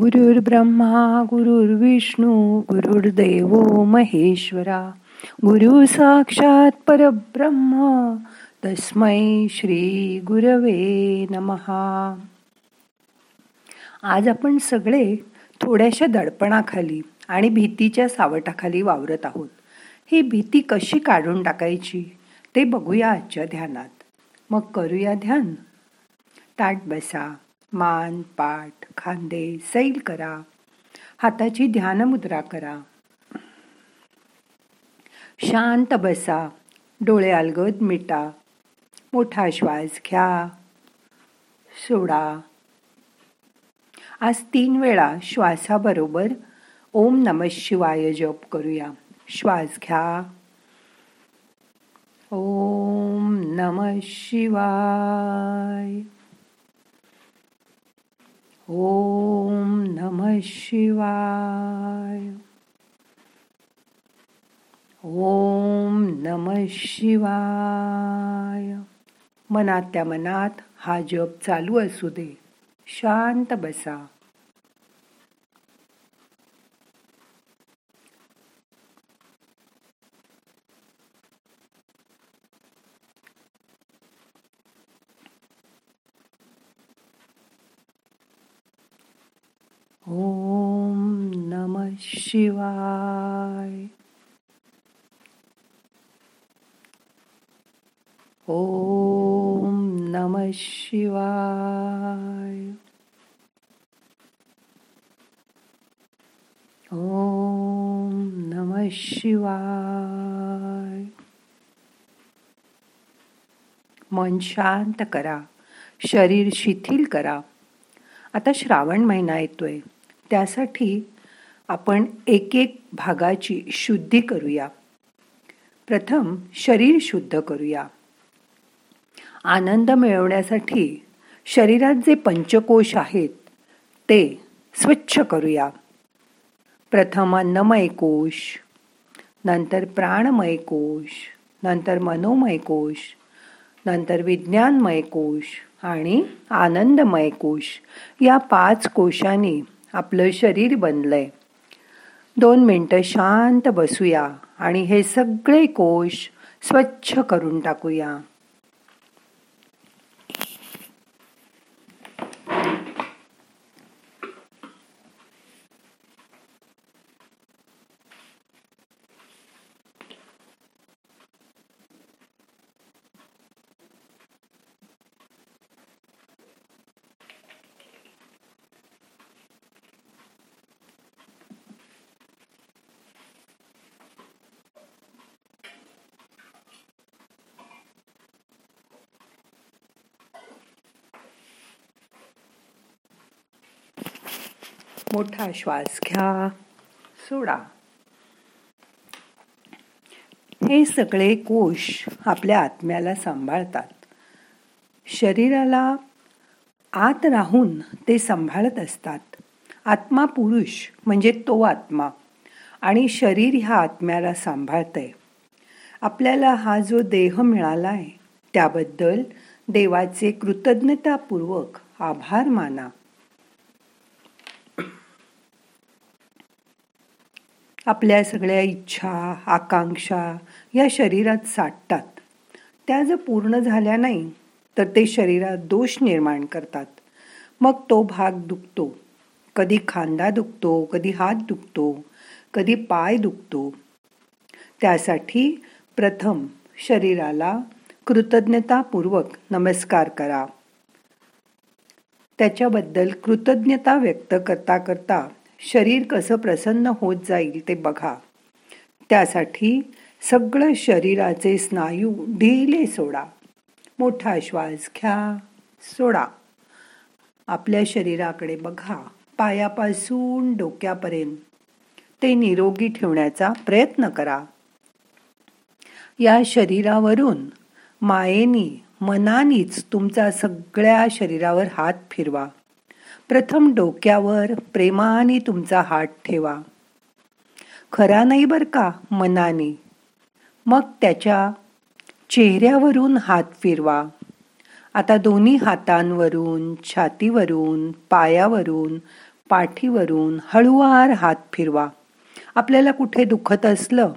गुरुर् ब्रह्मा गुरुर्विष्णू गुरुर्देव महेश्वरा. गुरु साक्षात परब्रह्म तस्मै श्री गुरवे नमहा. आज आपण सगळे थोड्याशा दडपणाखाली आणि भीतीच्या सावटाखाली वावरत आहोत. ही भीती कशी काढून टाकायची ते बघूया आजच्या ध्यानात. मग करूया ध्यान. ताट बसा. मान पाठ खांदे सैल करा. हाताची ध्यान मुद्रा करा. शांत बसा. डोळे अलगद मिटा. मोठा श्वास घ्या. सोडा. आज तीन वेळा श्वासाबरोबर ओम नम शिवाय जप करूया. श्वास घ्या. ओम नम शिवाय. ओम नम शिवाय। ओम नम शिवाय। मनात त्या मनात हा जप चालू असू दे. शांत बसा ओम नम शिवाय ओम नम शिवाय ओम नम शिवाय मन शांत करा. शरीर शिथिल करा. आता श्रावण महिना येतोय. त्यासाठी आपण एक एक भागाची शुद्धी करूया. प्रथम शरीर शुद्ध करूया. आनंद मिळवण्यासाठी शरीरात जे पंचकोश आहेत ते स्वच्छ करूया. प्रथम अन्नमय कोश नंतर प्राणमय कोश नंतर मनोमय कोश नंतर विज्ञानमय कोश आणि आनंदमय कोश या पाच कोशांनी आपलं शरीर बनलंय. दोन मिनटं शांत बसूया आणि हे सगळे कोश स्वच्छ करून टाकूया. मोठा श्वास घ्या. सोडा. हे सगळे कोश आपल्या आत्म्याला सांभाळतात. शरीराला आत राहून ते सांभाळत असतात. आत्मा पुरुष म्हणजे तो आत्मा आणि शरीर ह्या आत्म्याला सांभाळतंय. आपल्याला हा जो देह मिळाला आहे त्याबद्दल देवाचे कृतज्ञतापूर्वक आभार माना. आपल्या सगळ्या इच्छा आकांक्षा या शरीरात साठतात. त्या जर पूर्ण झाल्या नाही तर ते शरीरात दोष निर्माण करतात. मग तो भाग दुखतो. कधी खांदा दुखतो कधी हात दुखतो कधी पाय दुखतो. त्यासाठी प्रथम शरीराला कृतज्ञतापूर्वक नमस्कार करा. त्याच्याबद्दल कृतज्ञता व्यक्त करता करता शरीर कसं प्रसन्न होत जाईल ते बघा. त्यासाठी सगळं शरीराचे स्नायू ढिले सोडा. मोठा श्वास घ्या सोडा. आपल्या शरीराकडे बघा पायापासून डोक्यापर्यंत. ते निरोगी ठेवण्याचा प्रयत्न करा. या शरीरावरून मायेनी मनानीच तुमचा सगळ्या शरीरावर हात फिरवा. प्रथम डोक्यावर प्रेमाने तुमचा हात ठेवा. खरा नाही बर का मनाने. मग त्याच्या चेहऱ्यावरून हात फिरवा. आता दोन्ही हातांवरून छातीवरून पायावरून पाठीवरून हळुवार हात फिरवा. आपल्याला कुठे दुखत असलं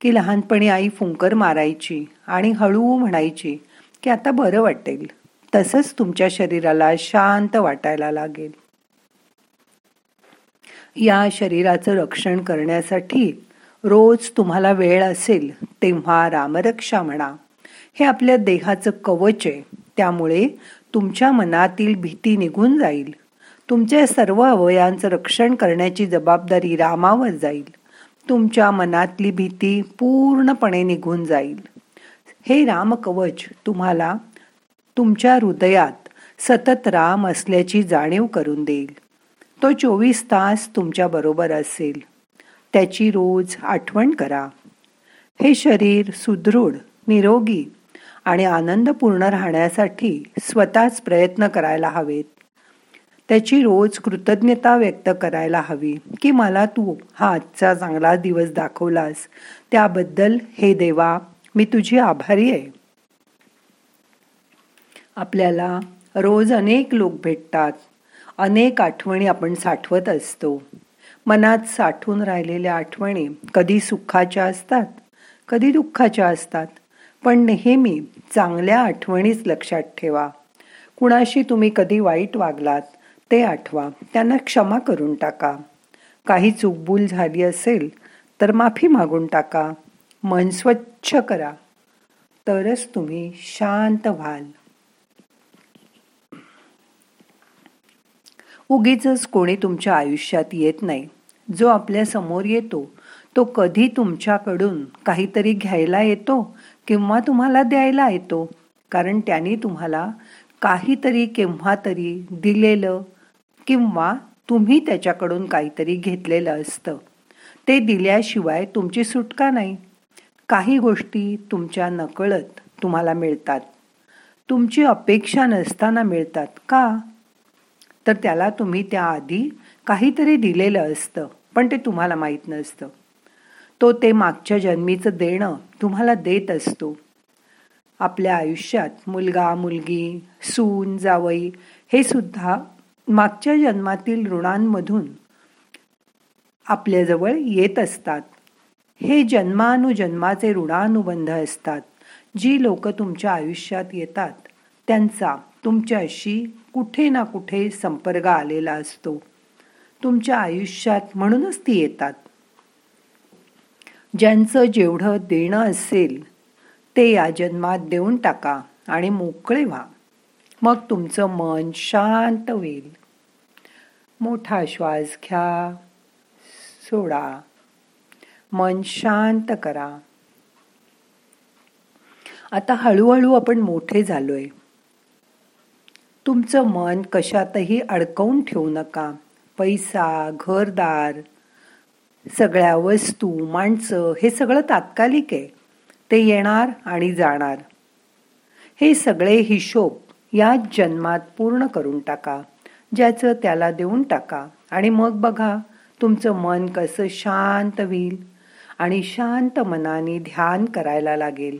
की लहानपणी आई फुंकर मारायची आणि हळू म्हणायची की आता बरं वाटेल. तसंच तुमच्या शरीराला शांत वाटायला लागेल. या शरीराचं रक्षण करण्यासाठी रोज तुम्हाला वेळ असेल तेव्हा रामरक्षा म्हणा. हे आपल्या देहाचं कवच आहे त्यामुळे तुमच्या मनातील भीती निघून जाईल. तुमच्या सर्व अवयांचं रक्षण करण्याची जबाबदारी रामावर जाईल. तुमच्या मनातली भीती पूर्णपणे निघून जाईल. हे रामकवच तुम्हाला तुमच्या हृदयात सतत राम असल्याची जाणीव करून देईल. तो चोवीस तास तुमच्या बरोबर असेल. त्याची रोज आठवण करा. हे शरीर सुदृढ निरोगी आणि आनंदपूर्ण राहण्यासाठी स्वतःच प्रयत्न करायला हवेत. त्याची रोज कृतज्ञता व्यक्त करायला हवी की मला तू हा आजचा चांगला दिवस दाखवलास. त्याबद्दल हे देवा मी तुझी आभारी आहे. आपल्याला रोज अनेक लोक भेटतात. अनेक आठवणी आपण साठवत असतो. मनात साठून राहिलेल्या आठवणी कधी सुखाच्या असतात कधी दुःखाच्या असतात. पण नेहमी चांगल्या आठवणीच लक्षात ठेवा. कुणाशी तुम्ही कधी वाईट वागलात ते आठवा. त्यांना क्षमा करून टाका. काही चूकबूल झाली असेल तर माफी मागून टाका. मन स्वच्छ करा. तरच तुम्ही शांत व्हाल. उगीच कोणी तुमच्या आयुष्यात येत नाही. जो आपल्यासमोर येतो तो कधी तुमच्याकडून काहीतरी घ्यायला येतो किंवा तुम्हाला द्यायला येतो. कारण त्याने तुम्हाला काहीतरी केव्हा तरी दिलेलं किंवा तुम्ही त्याच्याकडून काहीतरी घेतलेलं असतं. ते दिल्याशिवाय तुमची सुटका नाही. काही गोष्टी तुमच्या नकळत तुम्हाला मिळतात. तुमची अपेक्षा नसताना मिळतात. का? तर त्याला तुम्ही त्याआधी काहीतरी दिलेलं असतं पण ते तुम्हाला माहीत नसतं. तो ते मागच्या जन्मीचं देणं तुम्हाला देत असतो. आपल्या आयुष्यात मुलगा मुलगी सून जावई हे सुद्धा मागच्या जन्मातील ऋणांमधून आपल्याजवळ येत असतात. हे जन्मानुजन्माचे ऋणानुबंध असतात जी लोक तुमच्या आयुष्यात येतात त्यांचा तुमच्याशी कुठे ना कुठे संपर्क आलेला असतो. तुमच्या आयुष्यात म्हणूनच ती येतात. ज्यांचं जेवढं देणं असेल ते या जन्मात देऊन टाका आणि मोकळे व्हा. मग तुमचं मन शांत होईल. मोठा श्वास घ्या सोडा. मन शांत करा. आता हळूहळू आपण मोठे झालोय. तुमचं मन कशातही अडकवून ठेवू नका. पैसा घरदार सगळ्या वस्तू माणसं हे सगळं तात्कालिक आहे. ते येणार आणि जाणार. हे सगळे हिशोब या जन्मात पूर्ण करून टाका. ज्याचं त्याला देऊन टाका. आणि मग बघा तुमचं मन कसं शांत होईल आणि शांत मनाने ध्यान करायला लागेल.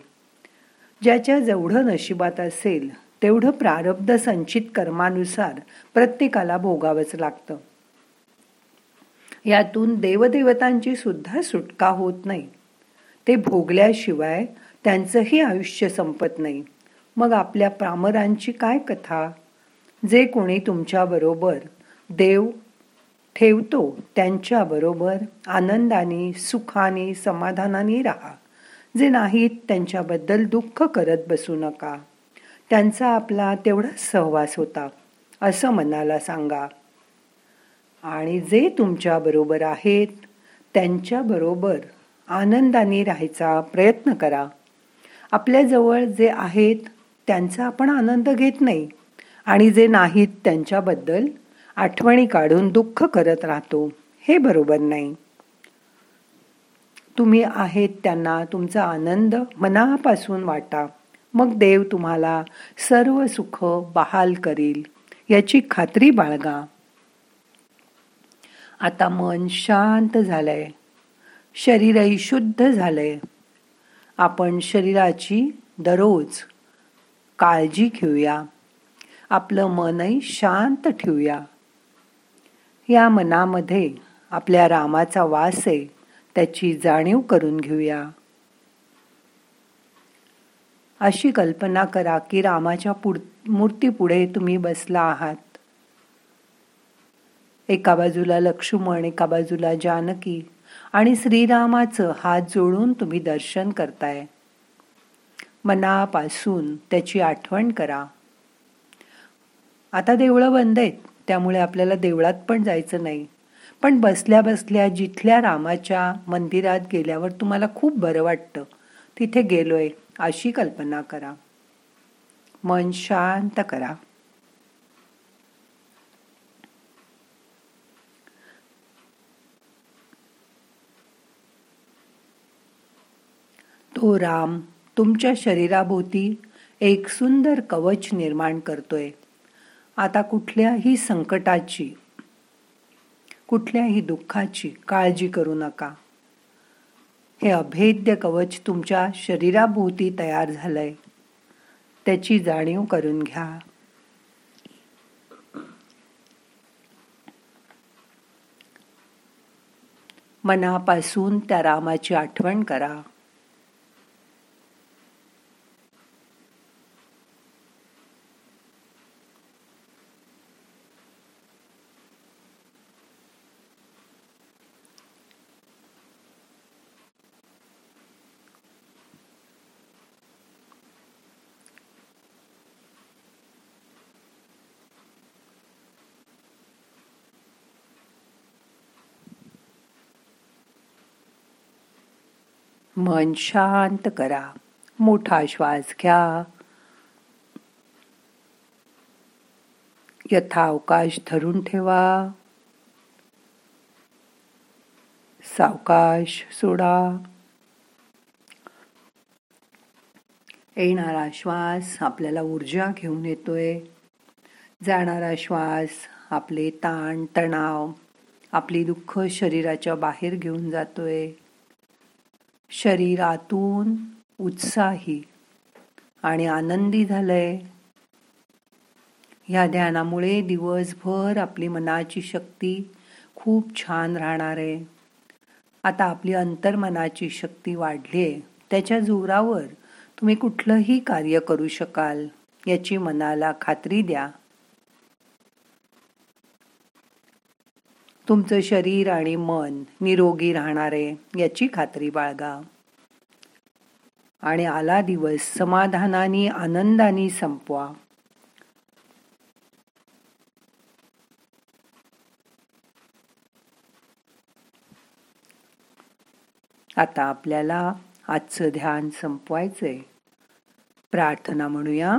ज्याच्या जेवढं नशिबात असेल तेवढं प्रारब्ध संचित कर्मानुसार प्रत्येकाला भोगावंच लागतं. यातून देवदेवतांची सुद्धा सुटका होत नाही. ते भोगल्याशिवाय त्यांचंही आयुष्य संपत नाही. मग आपल्या प्रामरांची काय कथा? जे कोणी तुमच्याबरोबर देव ठेवतो त्यांच्याबरोबर आनंदाने सुखाने समाधानाने राहा. जे नाहीत त्यांच्याबद्दल दुःख करत बसू नका. त्यांचा आपला तेवढाच सहवास होता. असं मनाला सांगा. आणि जे तुमच्याबरोबर आहेत त्यांच्याबरोबर आनंदाने राहायचा प्रयत्न करा. आपल्याजवळ जे आहेत त्यांचा आपण आनंद घेत नाही. आणि जे नाहीत त्यांच्याबद्दल आठवणी काढून दुःख करत राहतो. हे बरोबर नाही. तुम्ही आहेत त्यांना तुमचा आनंद मनापासून वाटा. मग देव तुम्हाला सर्व सुख बहाल करील. याची खात्री बाळगा. आता मन शांत झालंय. शरीरही शुद्ध झालंय. आपण शरीराची दररोज काळजी घेऊया. आपलं मनही शांत ठेवूया. या मनामध्ये आपल्या रामाचा वास आहे त्याची जाणीव करून घेऊया. अशी कल्पना करा की रामाच्या पुढ मूर्तीपुढे तुम्ही बसला आहात. एका बाजूला लक्ष्मण एका बाजूला जानकी आणि श्रीरामाचं हात जोडून तुम्ही दर्शन करताय. मनापासून त्याची आठवण करा. आता देवळं बंद आहेत त्यामुळे आपल्याला देवळात पण जायचं नाही. पण बसल्या बसल्या जिथल्या रामाच्या मंदिरात गेल्यावर तुम्हाला खूप बरं वाटतं. तिथे गेलोय. अशी कल्पना करा. मन शांत करा. तो राम तुमच्या शरीराभोवती एक सुंदर कवच निर्माण करतोय. आता कुठल्याही संकटाची कुठल्याही दुःखाची काळजी करू नका. हे अभेद्य कवच तुमच्या शरीराभोवती तयार झालंय. त्याची जाणीव करून घ्या. मनापासून त्या रामाची आठवण करा. मन शांत करा. मोठा श्वास घ्या. यथावकाश धरून ठेवा. सावकाश सोडा. येणारा श्वास आपल्याला ऊर्जा घेऊन येतोय. जाणारा श्वास आपले ताण तणाव आपली दुःख शरीराच्या बाहेर घेऊन जातोय. शरीरातून उत्साही आणि आनंदी झालंय. ह्या ध्यानामुळे दिवसभर आपली मनाची शक्ती खूप छान राहणार आहे. आता आपली अंतर्मनाची शक्ती वाढली आहे त्याच्या जोरावर तुम्ही कुठलंही कार्य करू शकाल याची मनाला खात्री द्या. तुमचं शरीर आणि मन निरोगी राहणार आहे याची खात्री बाळगा. आणि आला दिवस समाधानाने आनंदाने संपवा. आता आपल्याला आजचं ध्यान संपवायचंय. प्रार्थना म्हणूया.